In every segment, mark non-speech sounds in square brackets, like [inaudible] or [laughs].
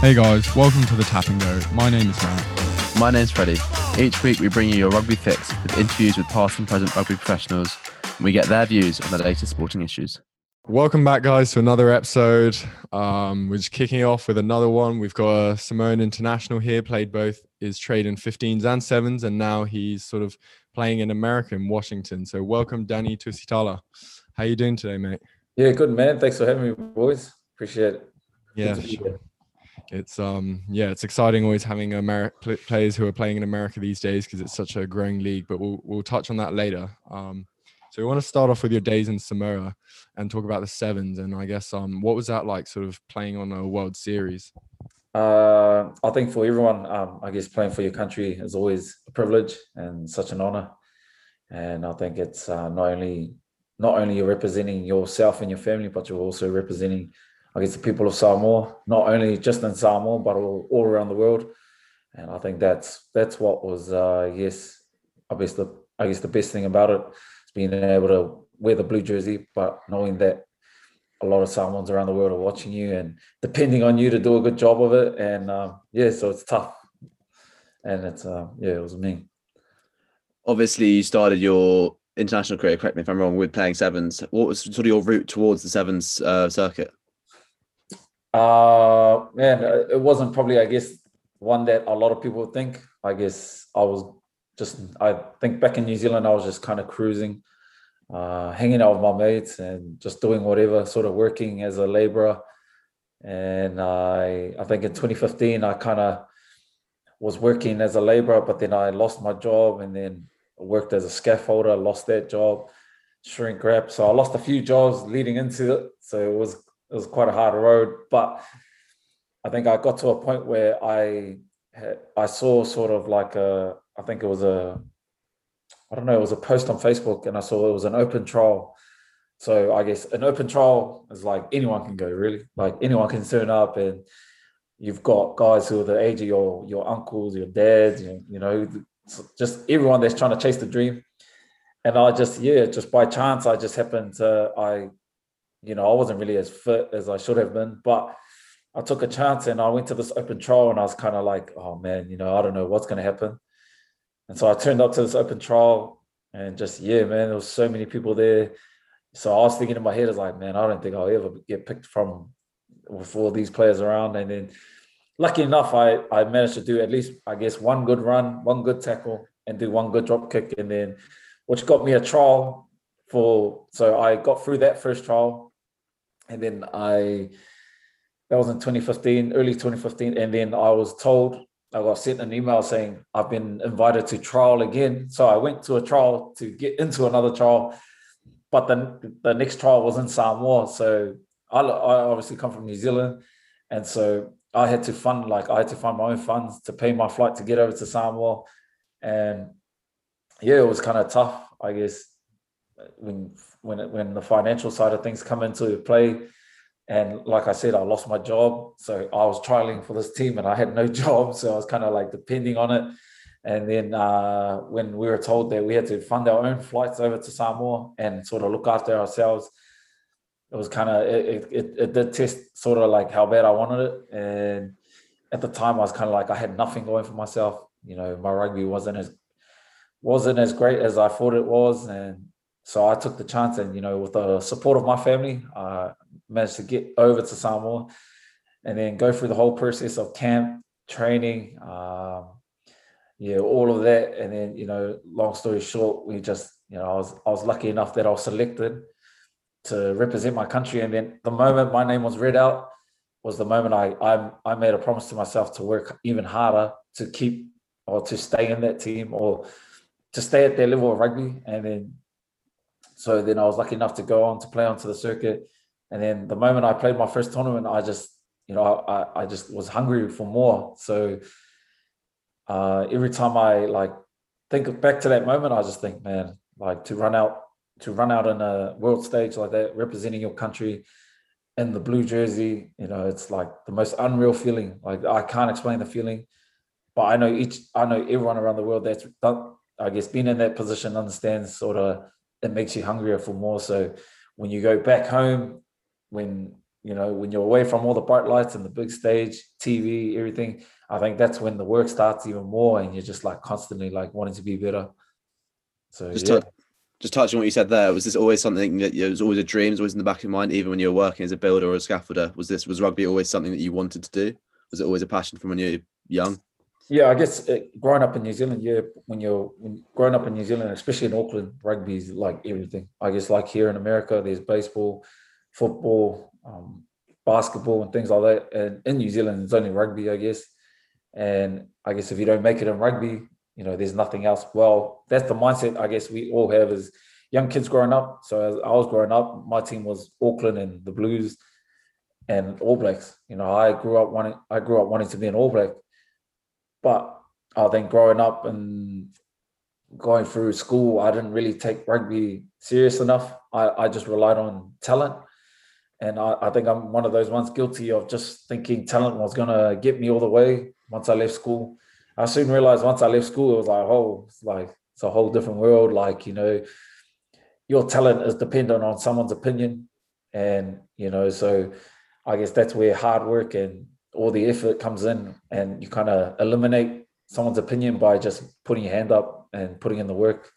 Hey guys, welcome to the Tap and Go. My name is Matt. My name's Freddie. Each week we bring you your rugby fix with interviews with past and present rugby professionals, and we get their views on the latest sporting issues. Welcome back, guys, to another episode. Um, we're just kicking off with another one. We've got a Samoan international here, played both his trade in 15s and 7s, and now he's sort of playing in America in Washington. So welcome, Danny Tusitala. How you doing today, mate? Yeah, good man. Thanks for having me, boys. Appreciate it. Yeah, Good to be sure. It's um yeah, it's exciting always having Ameri- players who are playing in America these days because it's such a growing league. But we'll we'll touch on that later. Um, so we want to start off with your days in Samoa and talk about the sevens. And I guess um, what was that like, sort of playing on a World Series? Uh, I think for everyone, um, I guess playing for your country is always a privilege and such an honor. And I think it's uh, not only not only you're representing yourself and your family, but you're also representing, I guess, the people of Samoa, not only just in Samoa, but all, all around the world. And I think that's that's what was, uh, yes, I guess the I guess the best thing about it is being able to wear the blue jersey, but knowing that a lot of Samoans around the world are watching you and depending on you to do a good job of it. And um, yeah, so it's tough. And it's uh, yeah, it was me. Obviously, you started your international career, correct me if I'm wrong, with playing sevens. What was sort of your route towards the sevens uh, circuit? Uh, man, uh, it wasn't probably, I guess, one that a lot of people think. I guess I was just, I think back in New Zealand, I was just kind of cruising, uh, hanging out with my mates and just doing whatever, sort of working as a laborer. And I, I think in 2015, I kind of was working as a laborer, but then I lost my job and then worked as a scaffolder, lost that job, shrink wrap. So I lost a few jobs leading into it. So it was it was quite a hard road. But I think I got to a point where I I saw sort of like a I think it was a I don't know, it was a post on Facebook and I saw it was an open trial. So I guess an open trial is like anyone can go, really. Like anyone can turn up and you've got guys who are the age of your your uncles, your dads, you, you know, just everyone that's trying to chase the dream. And I just, yeah, just by chance, I just happened to, I, you know, I wasn't really as fit as I should have been, but I took a chance and I went to this open trial and I was kind of like, oh man, you know, I don't know what's going to happen. And so I turned up to this open trial and just, yeah, man, there was so many people there. So I was thinking in my head, I was like, man, I don't think I'll ever get picked from with all these players around. And then lucky enough, I, I managed to do at least, I guess, one good run, one good tackle, and do one good drop kick. And then, which got me a trial for, so I got through that first trial. And then I, that was in 2015, early 2015. And then I was told, I got sent an email saying I've been invited to trial again. So I went to a trial to get into another trial. But then the next trial was in Samoa. So I, I obviously come from New Zealand. And so I had to fund like I had to find my own funds to pay my flight to get over to Samoa, and yeah, it was kind of tough, I guess, when when it, when the financial side of things come into play. And like I said, I lost my job. So I was trialing for this team and I had no [laughs] job. So I was kind of like depending on it. And then uh, when we were told that we had to fund our own flights over to Samoa and sort of look after ourselves, it was kind of it, it, it did test sort of like how bad I wanted it. And at the time, I was kind of like I had nothing going for myself. You know, my rugby wasn't as wasn't as great as I thought it was, and so I took the chance. And you know, with the support of my family, I managed to get over to Samoa, and then go through the whole process of camp training. Um, yeah, all of that, and then you know, long story short, we just you know, I was I was lucky enough that I was selected to represent my country, and then the moment my name was read out was the moment I I, I made a promise to myself to work even harder to keep or to stay in that team or to stay at their level of rugby, and then so then I was lucky enough to go on to play onto the circuit, and then the moment I played my first tournament, I just you know I I just was hungry for more, so uh, every time I like think back to that moment, I just think, man, like to run out to run out on a world stage like that, representing your country in the blue jersey, you know, it's like the most unreal feeling. Like I can't explain the feeling, but I know each, I know everyone around the world that's done, I guess, being in that position understands sort of it makes you hungrier for more. So when you go back home, when you know when you're away from all the bright lights and the big stage, TV, everything, I think that's when the work starts even more, and you're just like constantly like wanting to be better. So just yeah. to, just touching on what you said there, was this always something that it was always a dream, was always in the back of your mind, even when you were working as a builder or a scaffolder? Was this was rugby always something that you wanted to do? Was it always a passion from when you were young? Yeah, I guess uh, growing up in New Zealand, yeah, when you're when growing up in New Zealand, especially in Auckland, rugby is like everything. I guess like here in America, there's baseball, football, um, basketball, and things like that. And in New Zealand, it's only rugby, I guess. And I guess if you don't make it in rugby, you know, there's nothing else. Well, that's the mindset I guess we all have as young kids growing up. So as I was growing up, my team was Auckland and the Blues and All Blacks. You know, I grew up wanting I grew up wanting to be an All Black. But I think growing up and going through school, I didn't really take rugby serious enough. I, I just relied on talent. And I, I think I'm one of those ones guilty of just thinking talent was gonna get me all the way once I left school. I soon realized once I left school, it was like, oh, it's like it's a whole different world. Like, you know, your talent is dependent on someone's opinion. And, you know, so I guess that's where hard work and all the effort comes in and you kind of eliminate someone's opinion by just putting your hand up and putting in the work.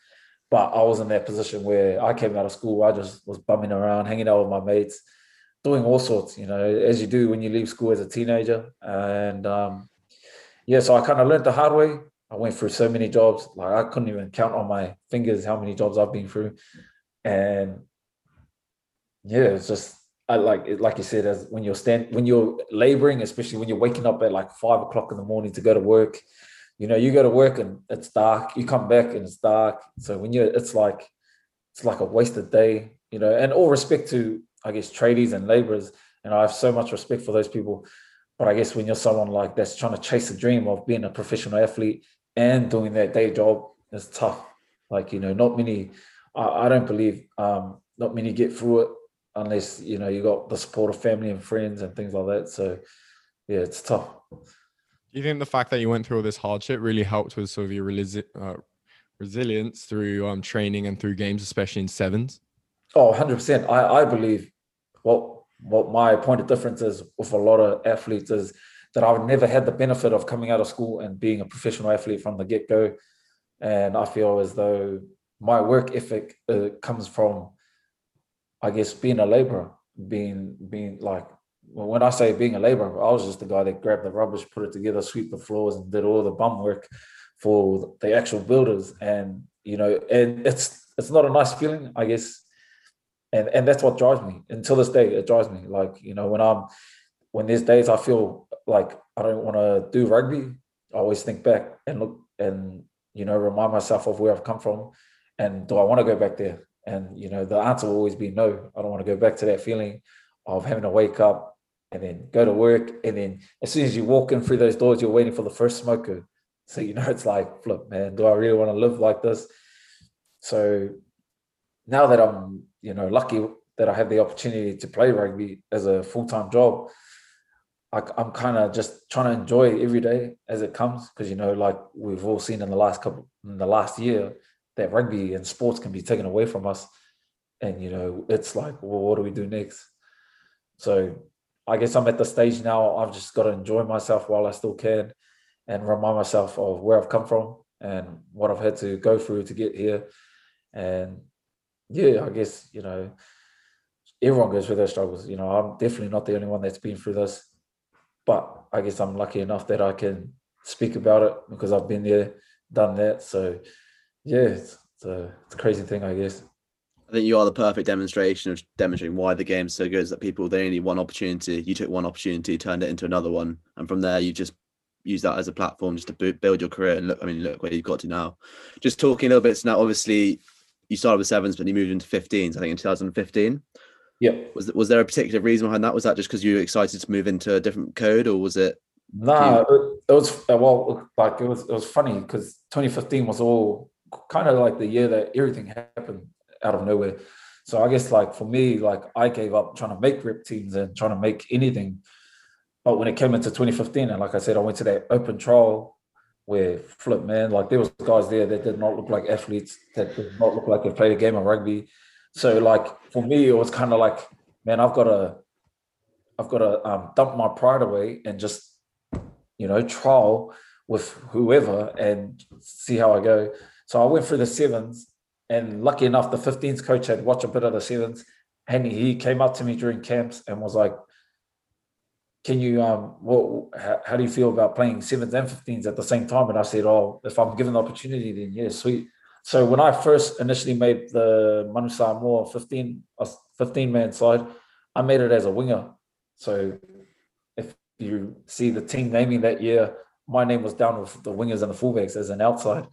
But I was in that position where I came out of school, I just was bumming around, hanging out with my mates, doing all sorts, you know, as you do when you leave school as a teenager. And um, yeah, so I kind of learned the hard way. I went through so many jobs, like I couldn't even count on my fingers how many jobs I've been through. And yeah, it's just I like like you said, as when you're stand when you're laboring, especially when you're waking up at like five o'clock in the morning to go to work, you know, you go to work and it's dark, you come back and it's dark. So when you're it's like it's like a wasted day, you know, and all respect to I guess tradies and laborers, and I have so much respect for those people. But I guess when you're someone like that's trying to chase a dream of being a professional athlete and doing that day job, it's tough. Like, you know, not many I, I don't believe um not many get through it unless you know you got the support of family and friends and things like that. So yeah, it's tough. Do you think the fact that you went through all this hardship really helped with sort of your relisi- uh, resilience through um, training and through games, especially in sevens? Oh, 100%. I, I believe what what my point of difference is with a lot of athletes is that I've never had the benefit of coming out of school and being a professional athlete from the get go. And I feel as though my work ethic uh, comes from I guess being a laborer, being being like when I say being a laborer, I was just the guy that grabbed the rubbish, put it together, sweep the floors, and did all the bum work for the actual builders. And you know, and it's it's not a nice feeling, I guess. And and that's what drives me until this day. It drives me. Like you know, when I'm when there's days I feel like I don't want to do rugby, I always think back and look and you know remind myself of where I've come from, and do I want to go back there? And you know, the answer will always be no. I don't want to go back to that feeling of having to wake up and then go to work, and then as soon as you walk in through those doors, you're waiting for the first smoker. So you know, [laughs] it's like, flip, man, do I really want to live like this? So now that I'm, you know, lucky that I have the opportunity to play rugby as a full time job, I, I'm kind of just trying to enjoy every day as it comes because you know, like we've all seen in the last couple in the last year, that rugby and sports can be taken away from us, and you know, it's like, well, what do we do next? So I guess I'm at the stage now. I've just got to enjoy myself while I still can, and remind myself of where I've come from and what I've had to go through to get here. And yeah, I guess you know everyone goes through their struggles. You know, I'm definitely not the only one that's been through this, but I guess I'm lucky enough that I can speak about it because I've been there, done that. So yeah, it's, it's a, it's a crazy thing, I guess. I think you are the perfect demonstration of demonstrating why the game's so good. Is that people they only need one opportunity. You took one opportunity, turned it into another one, and from there you just use that as a platform just to build your career. And look, I mean, look where you've got to now. Just talking a little bit So now. Obviously, you started with sevens, but you moved into 15s. I think in 2015. Yeah. Was was there a particular reason behind that? Was that just because you were excited to move into a different code, or was it? Nah, you... it, was uh, well, like it was. It was funny because 2015 was all kind of like the year that everything happened out of nowhere. So I guess like for me, like I gave up trying to make rep teams and trying to make anything. But when it came into 2015, and like I said, I went to that open trial where flip man, like there was guys there that did not look like athletes, that did not look like they played a game of rugby. So like for me, it was kind of like, man, I've got to, I've got to um, dump my pride away and just, you know, trial with whoever and see how I go. So I went through the sevens and lucky enough, the 15s coach had watched a bit of the sevens, and he came up to me during camps and was like, "Can you um, what? How, do you feel about playing sevens and 15s at the same time?" And I said, "Oh, if I'm given the opportunity, then yeah, sweet." So when I first initially made the Manu Samoa 15 a 15 man side, I made it as a winger. So if you see the team naming that year, my name was down with the wingers and the fullbacks as an outside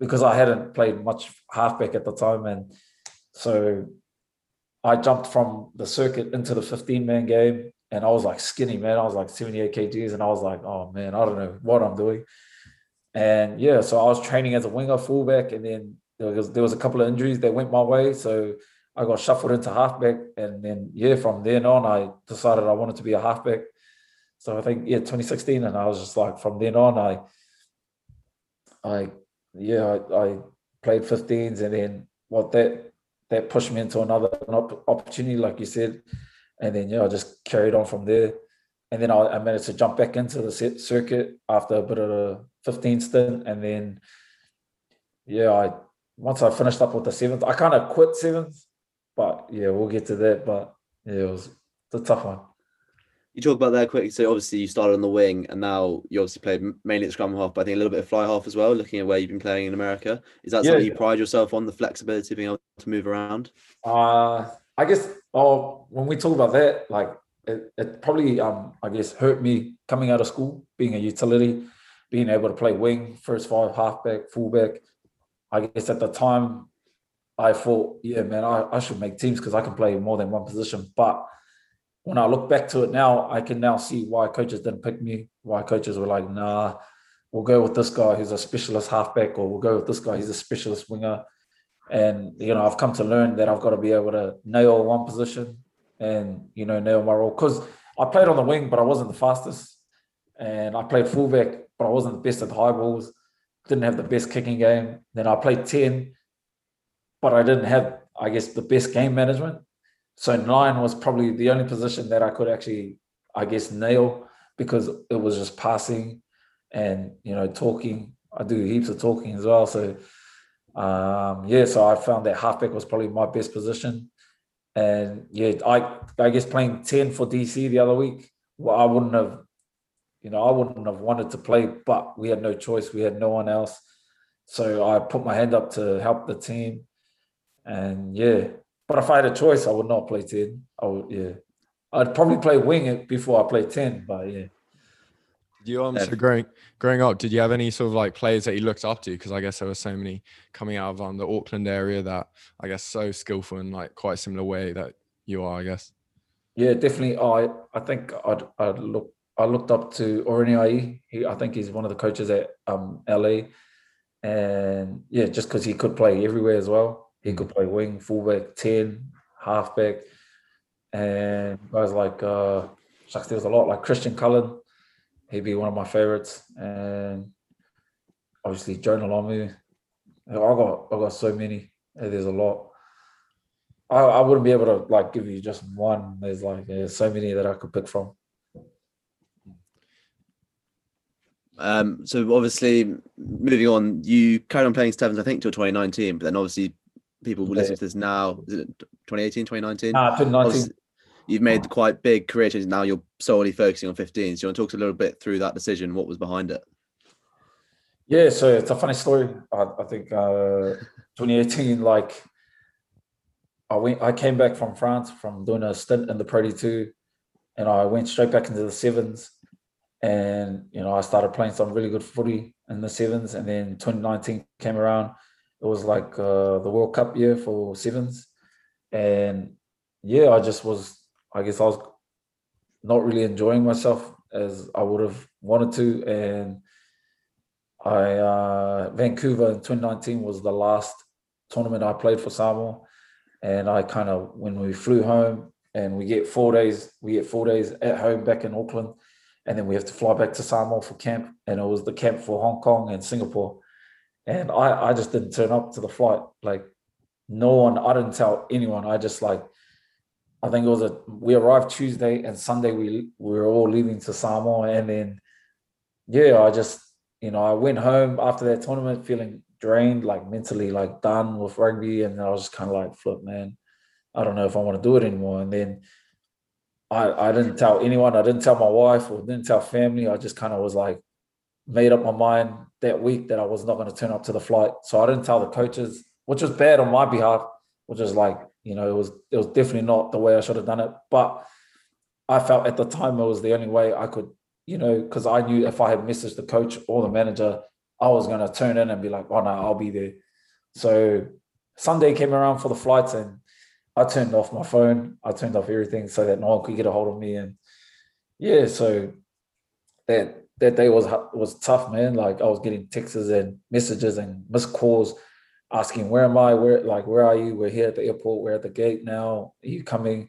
because I hadn't played much halfback at the time, and so I jumped from the circuit into the 15 man game, and I was like skinny man. I was like 78 kgs, and I was like, oh man, I don't know what I'm doing. And yeah, so I was training as a winger, fullback, and then there was there was a couple of injuries that went my way, so I got shuffled into halfback, and then yeah, from then on, I decided I wanted to be a halfback. So I think yeah, 2016, and I was just like from then on, I I yeah, I, I played 15s, and then what that that pushed me into another opportunity, like you said, and then yeah, I just carried on from there. And then I, I managed to jump back into the circuit after a bit of a 15 stint, and then yeah, I once I finished up with the sevens, I kind of quit sevens, but yeah, we'll get to that. But yeah, it was a tough one you talk about that quick. So obviously you started on the wing, and now you obviously played mainly at scrum half, but I think a little bit of fly half as well. Looking at where you've been playing in America, is that yeah, something you pride yourself on the flexibility of being able to move around? Uh, I guess. Oh, when we talk about that, like it, it probably, um, I guess, hurt me coming out of school, being a utility, being able to play wing, first five, halfback, fullback. I guess at the time, I thought, yeah, man, I, I should make teams because I can play in more than one position, but when I look back to it now, I can now see why coaches didn't pick me, why coaches were like, nah, we'll go with this guy who's a specialist halfback, or we'll go with this guy, he's a specialist winger. And, you know, I've come to learn that I've got to be able to nail one position and, you know, nail my role. Because I played on the wing, but I wasn't the fastest. And I played fullback, but I wasn't the best at the high balls, didn't have the best kicking game. Then I played 10, but I didn't have, I guess, the best game management. So nine was probably the only position that I could actually, I guess, nail because it was just passing and you know talking. I do heaps of talking as well. So um, yeah, so I found that halfback was probably my best position. And yeah, I I guess playing 10 for DC the other week, well, I wouldn't have, you know, I wouldn't have wanted to play, but we had no choice. We had no one else. So I put my hand up to help the team. And yeah, but if I had a choice, I would not play 10. I would, yeah. I'd probably play wing before I play 10, but yeah. Did you um so growing growing up, did you have any sort of like players that you looked up to? Because I guess there were so many coming out of um the Auckland area that I guess so skillful in like quite a similar way that you are, I guess. Yeah, definitely. I I think I'd I'd look I looked up to Orene Ai'i I think he's one of the coaches at um LA. And yeah, just because he could play everywhere as well. He could play wing, fullback, 10, halfback. and guys like uh, shucks, there a lot like Christian Cullen. He'd be one of my favorites, and obviously Jonah Lomu. I got I got so many. There's a lot. I, I wouldn't be able to like give you just one. There's like there's so many that I could pick from. Um, so obviously, moving on, you carried on playing sevens, I think, till 2019. But then obviously, people will listen to this now. Is it 2018, 2019? Ah, 2019. You've made quite big career changes. Now you're solely focusing on 15. So you want to talk a little bit through that decision? What was behind it? Yeah, so it's a funny story. I, I think uh, [laughs] 2018, like I went, I came back from France from doing a stint in the Pro D2, and I went straight back into the sevens and you know I started playing some really good footy in the sevens, and then 2019 came around. It was like uh, the World Cup year for sevens, and yeah, I just was. I guess I was not really enjoying myself as I would have wanted to, and I uh, Vancouver in 2019 was the last tournament I played for Samoa, and I kind of when we flew home and we get four days, we get four days at home back in Auckland and then we have to fly back to Samoa for camp, and it was the camp for Hong Kong and Singapore, and I I just didn't turn up to the flight. Like no one, I didn't tell anyone. I just like I think it was a we arrived Tuesday and Sunday we we were all leaving to Samoa, and then yeah, I just you know I went home after that tournament feeling drained, like mentally like done with rugby, and I was just kind of like, flip, man, I don't know if I want to do it anymore, and then I, I didn't tell anyone. I didn't tell my wife or didn't tell family. I just kind of was like made up my mind that week that I was not going to turn up to the flight. So I didn't tell the coaches, which was bad on my behalf, which is like, you know, it was it was definitely not the way I should have done it. But I felt at the time it was the only way I could, you know, because I knew if I had messaged the coach or the manager, I was going to turn in and be like, oh no, I'll be there. So Sunday came around for the flights and I turned off my phone. I turned off everything so that no one could get a hold of me. And yeah, so that that day was was tough, man. Like I was getting texts and messages and missed calls asking where am I? Where like where are you? We're here at the airport. We're at the gate now. Are you coming?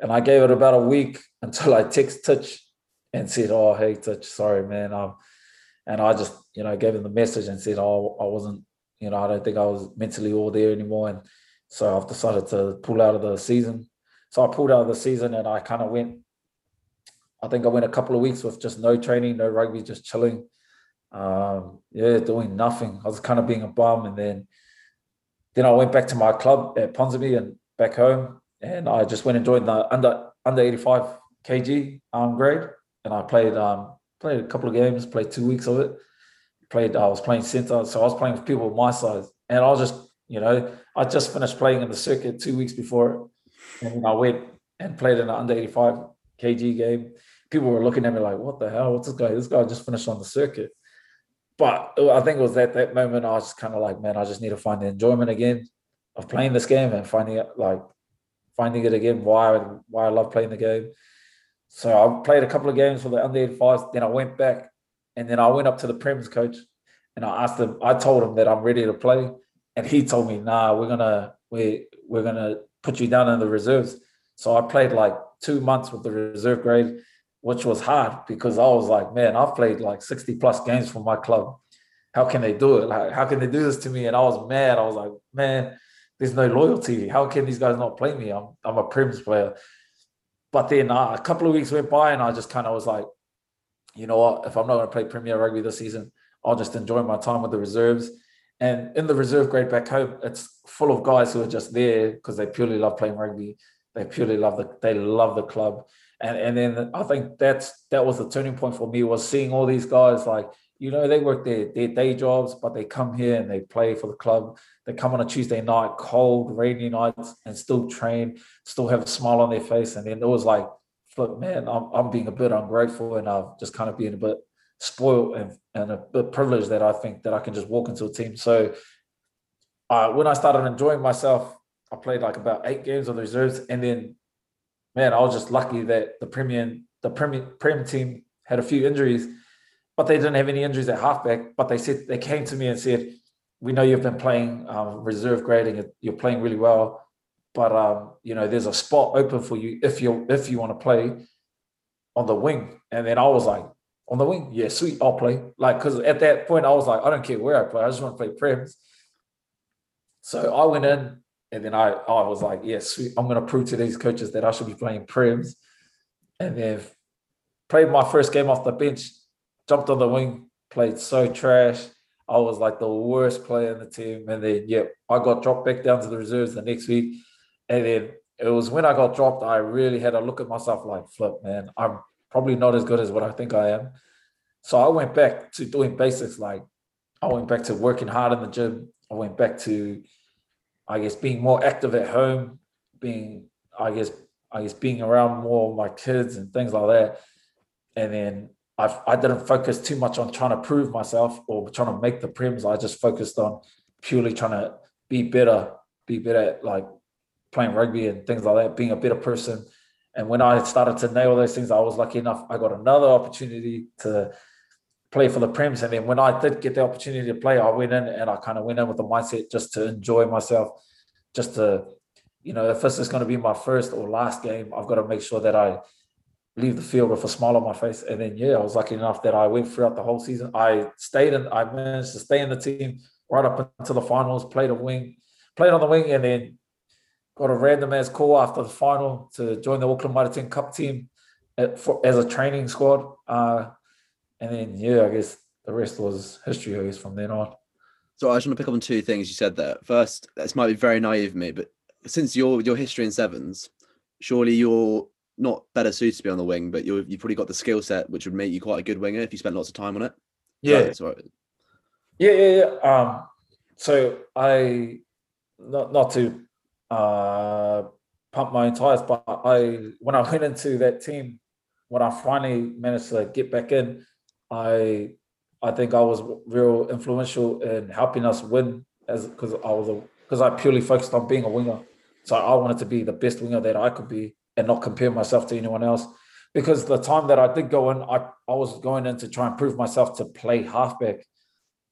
And I gave it about a week [laughs] until I text Titch and said, "Oh, hey Titch, sorry, man." Um, and I just you know gave him the message and said, "Oh, I wasn't, you know, I don't think I was mentally all there anymore." And so I've decided to pull out of the season. So I pulled out of the season and I kind of went, I think I went a couple of weeks with just no training, no rugby, just chilling. Um, yeah, doing nothing. I was kind of being a bum. And then then I went back to my club at Ponsonby and back home. And I just went and joined the under under 85 kg um, grade. And I played um, played a couple of games, played two weeks of it. Played I was playing center. So I was playing with people my size. And I was just you know, I just finished playing in the circuit two weeks before, and I went and played in an under 85 kg game. People were looking at me like, "What the hell? What's this guy? This guy just finished on the circuit." But uh, I think it was at that moment I was kind of like, "Man, I just need to find the enjoyment again of playing this game and finding it like finding it again. Why why I love playing the game." So I played a couple of games for the under 85s. Then I went back, and then I went up to the Prem's coach, and I asked him. I told him that I'm ready to play and he told me, "Nah, we're gonna we we're gonna put you down in the reserves." So I played like two months with the reserve grade, which was hard because I was like, "Man, I've played like sixty plus games for my club. How can they do it? Like, how can they do this to me?" And I was mad. I was like, "Man, there's no loyalty. How can these guys not play me? I'm I'm a Prem's player." But then uh, a couple of weeks went by, and I just kind of was like, "You know what? If I'm not going to play Premier Rugby this season, I'll just enjoy my time with the reserves." And in the reserve grade back home, it's full of guys who are just there because they purely love playing rugby. They purely love the they love the club. And and then I think that's that was the turning point for me was seeing all these guys like you know they work their their day jobs, but they come here and they play for the club. They come on a Tuesday night, cold, rainy nights, and still train, still have a smile on their face. And then it was like, flip, man, I'm I'm being a bit ungrateful and I've just kind of being a bit spoiled and, and a bit privileged that I think that I can just walk into a team. So uh, when I started enjoying myself, I played like about eight games on the reserves, and then man, I was just lucky that the Premier the Premier Prem team had a few injuries, but they didn't have any injuries at halfback. But they said they came to me and said, "We know you've been playing um, reserve grading. You're playing really well. but um, you know, there's a spot open for you if you if you want to play on the wing. And then I was like, on the wing, yeah, sweet, I'll play. Like, because at that point I was like, I don't care where I play, I just want to play Prems. So I went in, and then I I was like, yeah, sweet, I'm gonna prove to these coaches that I should be playing Prems. And then played my first game off the bench, jumped on the wing, played so trash. I was like the worst player in the team. And then, yeah, I got dropped back down to the reserves the next week. And then it was when I got dropped, I really had a look at myself like, flip, man, I'm probably not as good as what I think I am. So I went back to doing basics. Like I went back to working hard in the gym. I went back to, I guess, being more active at home, being, I guess, I guess being around more of my kids and things like that. And then I I didn't focus too much on trying to prove myself or trying to make the prems. I just focused on purely trying to be better, be better at like playing rugby and things like that, being a better person. And when I started to nail those things, I was lucky enough. I got another opportunity to play for the Prems. And then when I did get the opportunity to play, I went in and I kind of went in with the mindset just to enjoy myself, just to, you know, if this is going to be my first or last game, I've got to make sure that I leave the field with a smile on my face. And then, yeah, I was lucky enough that I went throughout the whole season. I stayed and I managed to stay in the team right up until the finals, played a wing, played on the wing, and then got a random ass call after the final to join the Auckland Mitre 10 Cup team at, for, as a training squad. Uh, and then, yeah, I guess the rest was history, I guess, from then on. So I just want to pick up on two things you said there. First, this might be very naive of me, but since your your history in sevens, surely you're not better suited to be on the wing, but you you've probably got the skill set which would make you quite a good winger if you spent lots of time on it. Yeah, right. yeah, yeah, yeah. Um, so I not not to uh, pump my own tires. But I, when I went into that team, when I finally managed to get back in, I, I think I was real influential in helping us win as because I was because I purely focused on being a winger. So I wanted to be the best winger that I could be and not compare myself to anyone else. Because the time that I did go in, I, I was going in to try and prove myself to play halfback.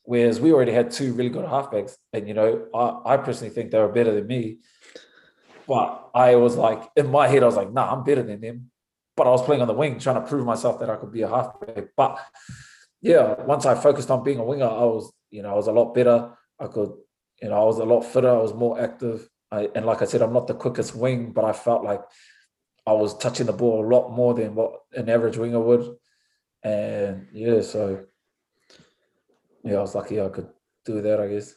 Whereas we already had two really good halfbacks. And, you know, I, I personally think they were better than me. But I was like, in my head, I was like, nah, I'm better than them. But I was playing on the wing, trying to prove myself that I could be a halfback. But yeah, once I focused on being a winger, I was, you know, I was a lot better. I could, you know, I was a lot fitter. I was more active. I, and like I said, I'm not the quickest wing, but I felt like I was touching the ball a lot more than what an average winger would. And yeah, so yeah, I was lucky I could do that, I guess.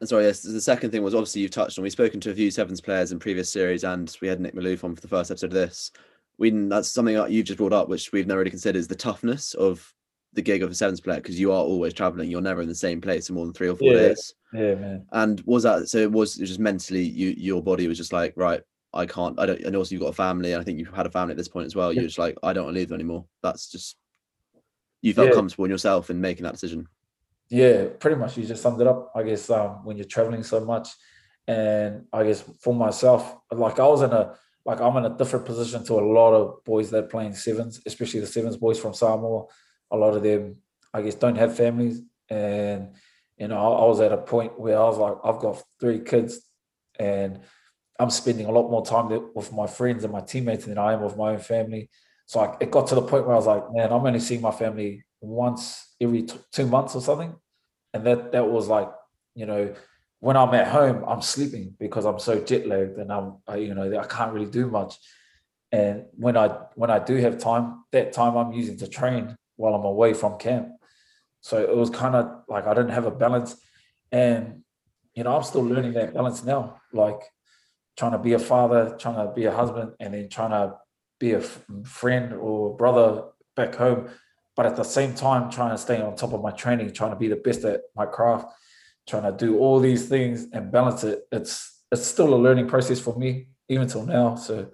And sorry, yes, the second thing was obviously you've touched on. We've spoken to a few sevens players in previous series, and we had Nick Malouf on for the first episode of this. We that's something that you've just brought up, which we've never really considered, is the toughness of the gig of a sevens player because you are always traveling. You're never in the same place for more than three or four yeah. days. Yeah, man. And was that so? It was, it was just mentally, you your body was just like, right, I can't. I don't. And also, you've got a family. And I think you've had a family at this point as well. You're just like, I don't want to leave them anymore. That's just you felt yeah. comfortable in yourself in making that decision yeah, pretty much you just summed it up. I guess um, when you're traveling so much, and I guess for myself, like I was in a like I'm in a different position to a lot of boys that are playing sevens, especially the sevens boys from Samoa. A lot of them, I guess, don't have families, and you know, I, I was at a point where I was like, I've got three kids, and I'm spending a lot more time with my friends and my teammates than I am with my own family. So I, it got to the point where I was like, man, I'm only seeing my family once every t- two months or something, and that that was like, you know, when I'm at home, I'm sleeping because I'm so jet lagged and I'm, I, you know, I can't really do much. And when I when I do have time, that time I'm using to train while I'm away from camp. So it was kind of like I didn't have a balance, and you know I'm still learning that balance now. Like trying to be a father, trying to be a husband, and then trying to be a friend or brother back home but at the same time trying to stay on top of my training trying to be the best at my craft trying to do all these things and balance it it's it's still a learning process for me even till now. So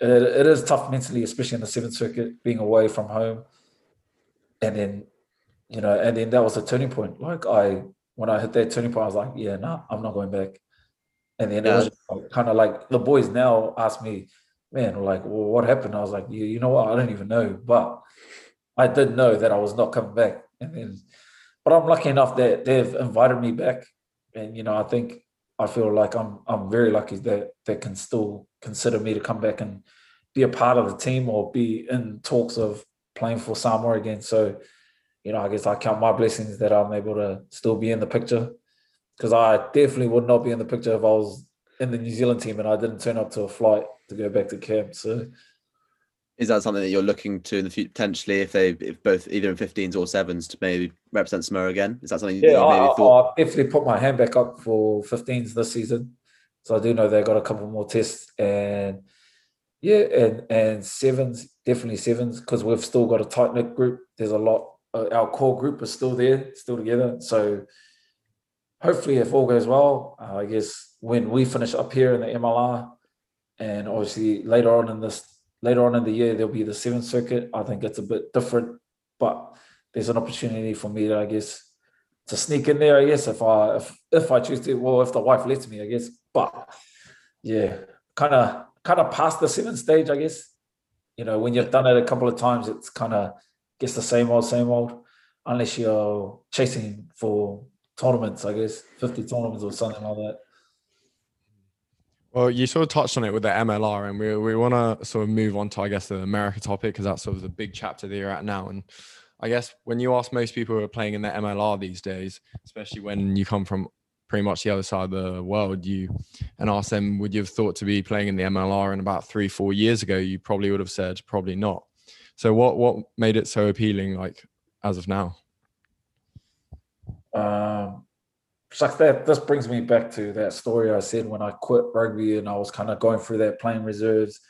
it, it is tough mentally especially in the sevens circuit being away from home. And then you know and then that was a turning point. Like i when i hit that turning point i was like yeah no nah, i'm not going back. And then yeah. it was kind of like the boys now ask me man like well, what happened? I was like you, you know what? I don't even know. But I did know that I was not coming back. And then, but I'm lucky enough that they've invited me back. And, you know, I think I feel like I'm I'm very lucky that they can still consider me to come back and be a part of the team or be in talks of playing for Samoa again. So, you know, I guess I count my blessings that I'm able to still be in the picture because I definitely would not be in the picture if I was in the New Zealand team and I didn't turn up to a flight to go back to camp. So, is that something that you're looking to in the future potentially if they if both either in 15s or sevens to maybe represent Samoa again? Is that something yeah, you maybe I, thought? I definitely put my hand back up for 15s this season. So I do know they've got a couple more tests and yeah, and and sevens definitely sevens because we've still got a tight knit group. There's a lot. Uh, our core group is still there, still together. So hopefully, if all goes well, uh, I guess when we finish up here in the MLR, and obviously later on in this later on in the year there'll be the sevens circuit. I think it's a bit different, but there's an opportunity for me to, I guess, to sneak in there. I guess if I if if I choose to, well, if the wife lets me, I guess. But yeah, kind of kind of past the seventh stage, I guess. You know, when you've done it a couple of times, it's kind of gets the same old, same old, unless you're chasing for tournaments, I guess, 50 tournaments or something like that. Well, you sort of touched on it with the MLR, and we, we want to sort of move on to, I guess, the America topic because that's sort of the big chapter that you're at now. And I guess when you ask most people who are playing in the MLR these days, especially when you come from pretty much the other side of the world, you and ask them, would you have thought to be playing in the MLR in about three, four years ago? You probably would have said probably not. So what what made it so appealing, like as of now? Um, it's like that. This brings me back to that story I said when I quit rugby and I was kind of going through that playing reserves,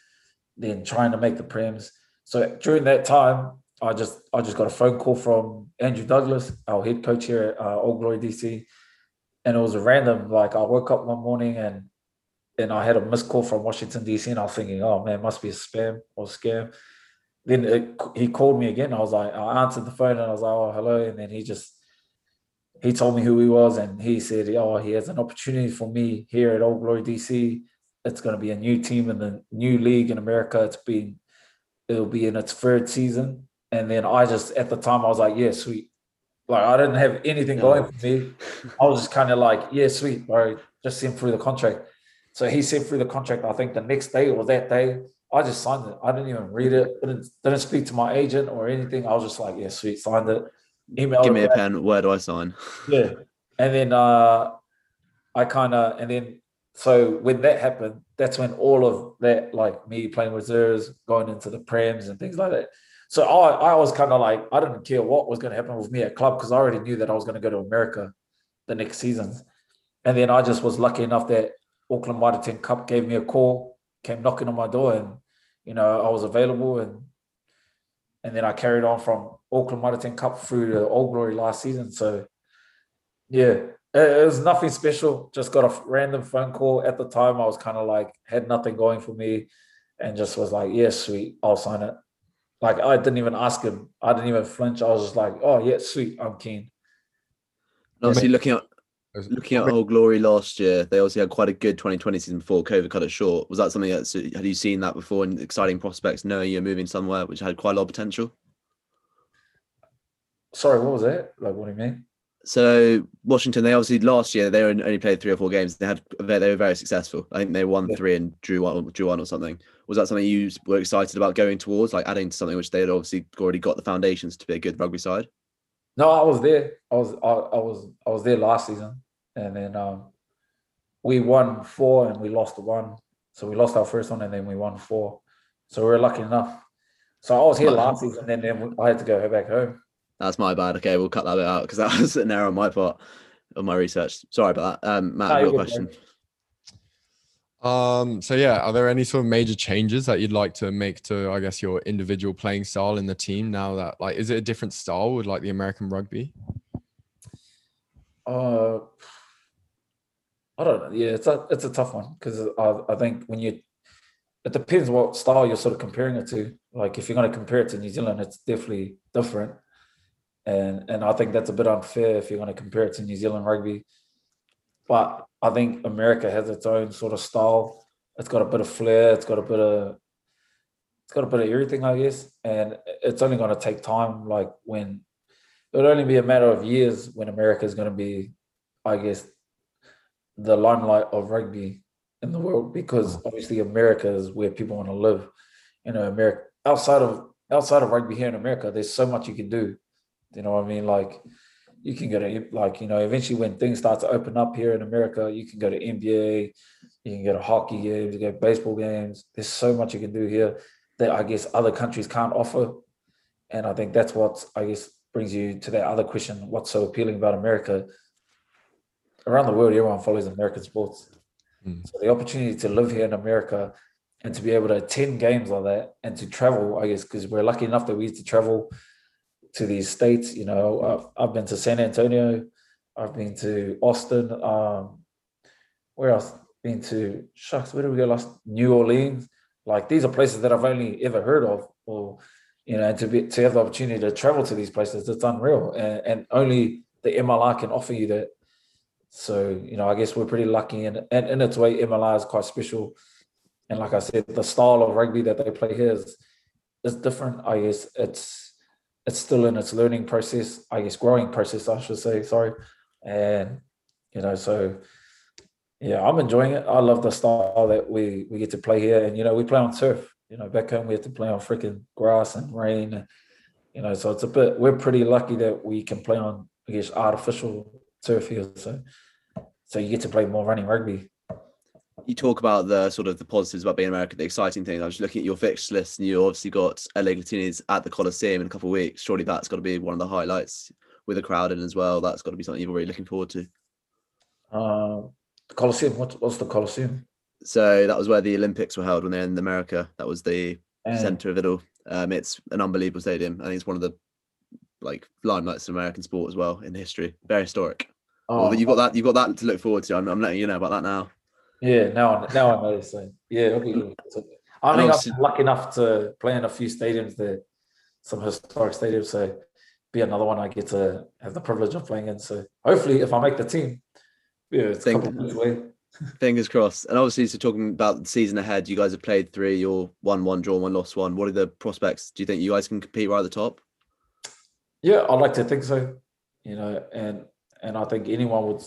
then trying to make the prems. So during that time, I just I just got a phone call from Andrew Douglas, our head coach here at uh, Old Glory DC, and it was a random. Like I woke up one morning and and I had a missed call from Washington DC, and I was thinking, oh man, must be a spam or scam. Then it, he called me again. I was like, I answered the phone and I was like, oh hello, and then he just he told me who he was and he said, oh, he has an opportunity for me here at Old Glory DC. It's going to be a new team in the new league in America. It's been, it'll be in its third season. And then I just, at the time, I was like, yeah, sweet. Like I didn't have anything going for me. I was just kind of like, yeah, sweet, bro. Just send through the contract. So he sent through the contract, I think the next day or that day. I just signed it. I didn't even read it. Didn't, didn't speak to my agent or anything. I was just like, yeah, sweet, signed it email. Give me a pen. Where do I sign? Yeah, and then uh, I kind of and then so when that happened, that's when all of that, like me playing reserves, going into the prems and things like that. So I, I was kind of like, I didn't care what was going to happen with me at club because I already knew that I was going to go to America the next season. And then I just was lucky enough that Auckland 10 Cup gave me a call, came knocking on my door, and you know I was available, and and then I carried on from Auckland Mitre 10 Cup through to Old Glory last season. So, yeah, it, was nothing special. Just got a random phone call at the time. I was kind of like, had nothing going for me and just was like, yeah, sweet, I'll sign it. Like, I didn't even ask him. I didn't even flinch. I was just like, oh, yeah, sweet, I'm keen. Obviously, looking at Looking at Old Glory last year, they obviously had quite a good 2020 season before COVID cut it short. Was that something that had you seen that before and exciting prospects knowing you're moving somewhere which had quite a lot of potential? Sorry, what was that? Like, what do you mean? So Washington, they obviously last year they only played three or four games. They had they were very successful. I think they won three and drew one, drew one or something. Was that something you were excited about going towards, like adding to something which they had obviously already got the foundations to be a good rugby side? No, I was there. I was I, I was I was there last season, and then um, we won four and we lost one. So we lost our first one and then we won four. So we were lucky enough. So I was here last season and then I had to go back home. That's my bad. Okay, we'll cut that bit out because that [laughs] was an error on my part of my research. Sorry about that. Um, Matt, no, your question. Um, so yeah, are there any sort of major changes that you'd like to make to, I guess, your individual playing style in the team now that like is it a different style with like the American rugby? Uh I don't know. Yeah, it's a it's a tough one because I, I think when you it depends what style you're sort of comparing it to. Like if you're going to compare it to New Zealand, it's definitely different, and and I think that's a bit unfair if you're going to compare it to New Zealand rugby. But I think America has its own sort of style. It's got a bit of flair. It's got a bit of it's got a bit of everything, I guess, and it's only going to take time. Like when it'll only be a matter of years when America is going to be, I guess, the limelight of rugby in the world because obviously America is where people want to live. You know, America outside of outside of rugby here in America, there's so much you can do. You know what I mean? Like you can go to like, you know, eventually when things start to open up here in America, you can go to NBA, you can go to hockey games, you get baseball games. There's so much you can do here that I guess other countries can't offer. And I think that's what I guess brings you to that other question: What's so appealing about America? Around the world, everyone follows American sports. Mm. So the opportunity to live here in America and to be able to attend games like that and to travel, I guess, because we're lucky enough that we used to travel to these states. You know, I've, I've been to San Antonio, I've been to Austin. Um, where else? Been to shucks. Where did we go last? New Orleans. Like these are places that I've only ever heard of, or you know, to be to have the opportunity to travel to these places, it's unreal, and, and only the MLR can offer you that. So you know, I guess we're pretty lucky, and and in its way, MLR is quite special. And like I said, the style of rugby that they play here is is different. I guess it's it's still in its learning process. I guess growing process, I should say. Sorry, and you know, so yeah, I'm enjoying it. I love the style that we we get to play here, and you know, we play on turf. You know, back home we have to play on freaking grass and rain. And, you know, so it's a bit. We're pretty lucky that we can play on, I guess, artificial turf here. So, so you get to play more running rugby. You talk about the sort of the positives about being American, the exciting things. I was looking at your fixture list, and you obviously got LA Giltinis at the Coliseum in a couple of weeks. Surely that's got to be one of the highlights with a crowd in as well. That's got to be something you're really looking forward to. Uh, the Coliseum. What, what's the Coliseum? So that was where the Olympics were held when they're in America. That was the center of it all. Um, it's an unbelievable stadium. I think it's one of the like limelights of American sport as well in history. Very historic. Oh, well, you've got that. You've got that to look forward to. I'm, I'm letting you know about that now. Yeah, now now I know. So yeah, okay. I think I'm lucky enough to play in a few stadiums there, some historic stadiums. So be another one I get to have the privilege of playing in. So hopefully, if I make the team, yeah, it's Think, a couple of away. Fingers crossed. And obviously, so talking about the season ahead, you guys have played three. You're one, one, draw, one, lost, one. What are the prospects? Do you think you guys can compete right at the top? Yeah, I'd like to think so. You know, and and I think anyone would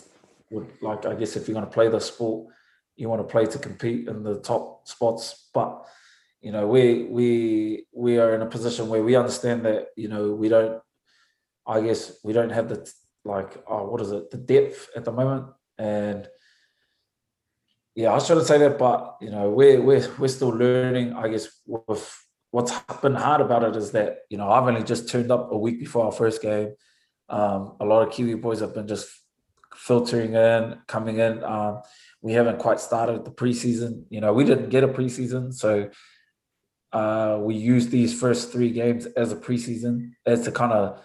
would like. I guess if you're going to play the sport, you want to play to compete in the top spots. But you know, we we we are in a position where we understand that you know we don't. I guess we don't have the like oh, what is it the depth at the moment and yeah, I shouldn't say that, but you know, we're we're we're still learning. I guess with what's been hard about it is that you know I've only just turned up a week before our first game. Um, a lot of Kiwi boys have been just filtering in, coming in. Um, we haven't quite started the preseason. You know, we didn't get a preseason, so uh, we used these first three games as a preseason as to kind of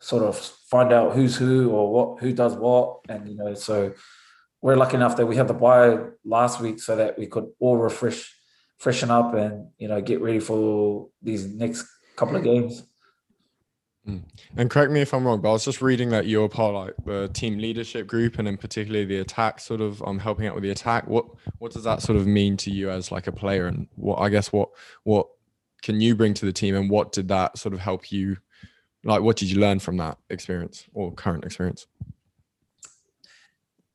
sort of find out who's who or what who does what, and you know, so we're lucky enough that we had the bye last week so that we could all refresh, freshen up, and you know get ready for these next couple of games. Mm. And correct me if I'm wrong, but I was just reading that you're part of like the team leadership group, and in particularly the attack, sort of um helping out with the attack. What what does that sort of mean to you as like a player, and what I guess what what can you bring to the team, and what did that sort of help you? Like, what did you learn from that experience or current experience?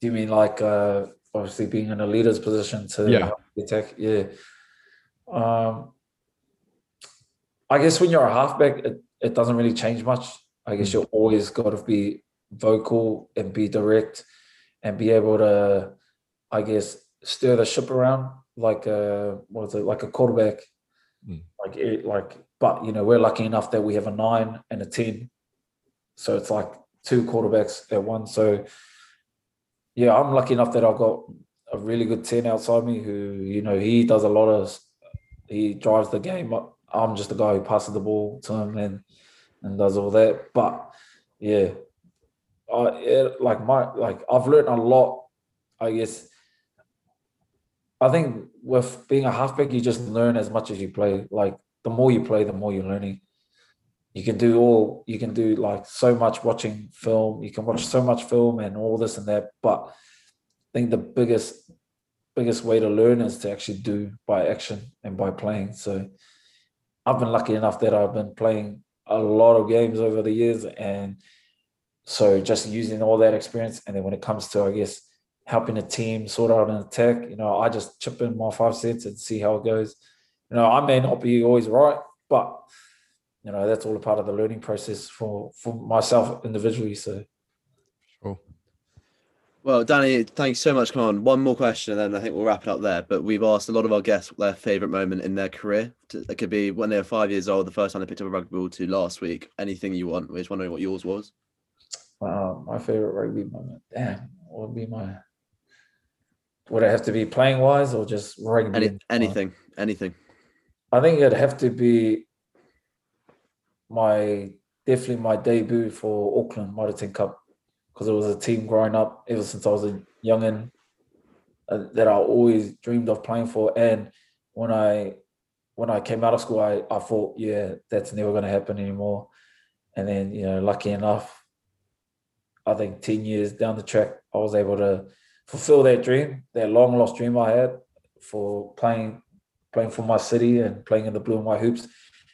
Do you mean like uh, obviously being in a leader's position to yeah. attack? Yeah. Um, I guess when you're a halfback, it, it doesn't really change much. I guess mm. you're always got to be vocal and be direct and be able to, I guess, stir the ship around like a what is it like a quarterback, mm. like it, like. But you know, we're lucky enough that we have a nine and a ten, so it's like two quarterbacks at one. So yeah, I'm lucky enough that I've got a really good 10 outside me who, you know, he does a lot of, he drives the game. I'm just the guy who passes the ball to him and, and does all that. But yeah, I, like my, like I've learned a lot, I guess. I think with being a halfback, you just learn as much as you play. Like the more you play, the more you're learning you can do all you can do like so much watching film you can watch so much film and all this and that but i think the biggest biggest way to learn is to actually do by action and by playing so i've been lucky enough that i've been playing a lot of games over the years and so just using all that experience and then when it comes to i guess helping a team sort out an attack. You know, I just chip in my five cents and see how it goes. You know, I may not be always right, but you know that's all a part of the learning process for for myself individually. So. Well, Danny, thanks so much. Come on, one more question, and then I think we'll wrap it up there. But we've asked a lot of our guests their favourite moment in their career. It could be when they were five years old, the first time they picked up a rugby ball, to last week. Anything you want. We're just wondering what yours was. Uh, my favourite rugby moment. Damn, what would be my? Would it have to be playing wise or just rugby? Any, anything, anything. I think it'd have to be my definitely my debut for Auckland 10 Cup because it was a team growing up ever since I was a youngin uh, that I always dreamed of playing for. And when I when I came out of school, I, I thought, yeah, that's never going to happen anymore. And then, you know, lucky enough, I think 10 years down the track, I was able to fulfill that dream, that long lost dream I had for playing playing for my city and playing in the blue and white hoops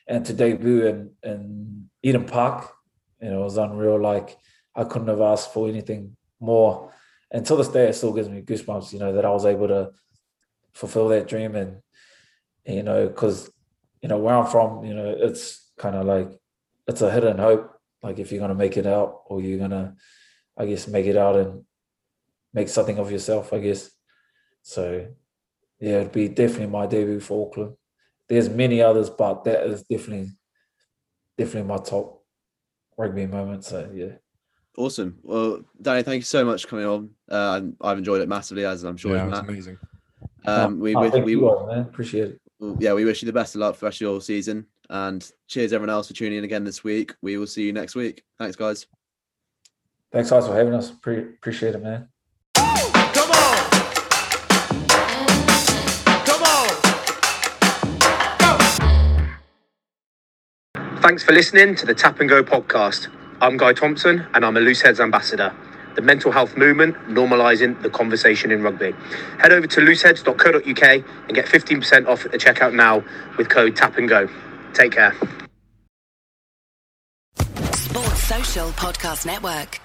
and to debut in, in Eden Park, you know, it was unreal. Like I couldn't have asked for anything more. To this day, it still gives me goosebumps, you know, that I was able to fulfill that dream. And, you know, because, you know, where I'm from, you know, it's kind of like, it's a hidden hope. Like if you're going to make it out or you're going to, I guess, make it out and make something of yourself, I guess. So, yeah, it'd be definitely my debut for Auckland. There's many others, but that is definitely, definitely my top rugby moment. So, yeah. Awesome. Well, Danny, thank you so much for coming on. Uh, I've enjoyed it massively, as I'm sure. Yeah, it's amazing. Um, we, oh, we, we, you all, man. appreciate it. Yeah, we wish you the best of luck for the rest of your season. And cheers, everyone else, for tuning in again this week. We will see you next week. Thanks, guys. Thanks, guys, for having us. Pre- appreciate it, man. Come on. Come on. Thanks for listening to the Tap and Go podcast. I'm Guy Thompson and I'm a Loose Heads ambassador. The mental health movement normalising the conversation in rugby. Head over to looseheads.co.uk and get 15% off at the checkout now with code TAP and GO. Take care. Sports Social Podcast Network.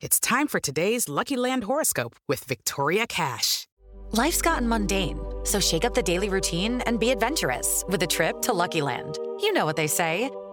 It's time for today's Lucky Land horoscope with Victoria Cash. Life's gotten mundane, so shake up the daily routine and be adventurous with a trip to Lucky Land. You know what they say.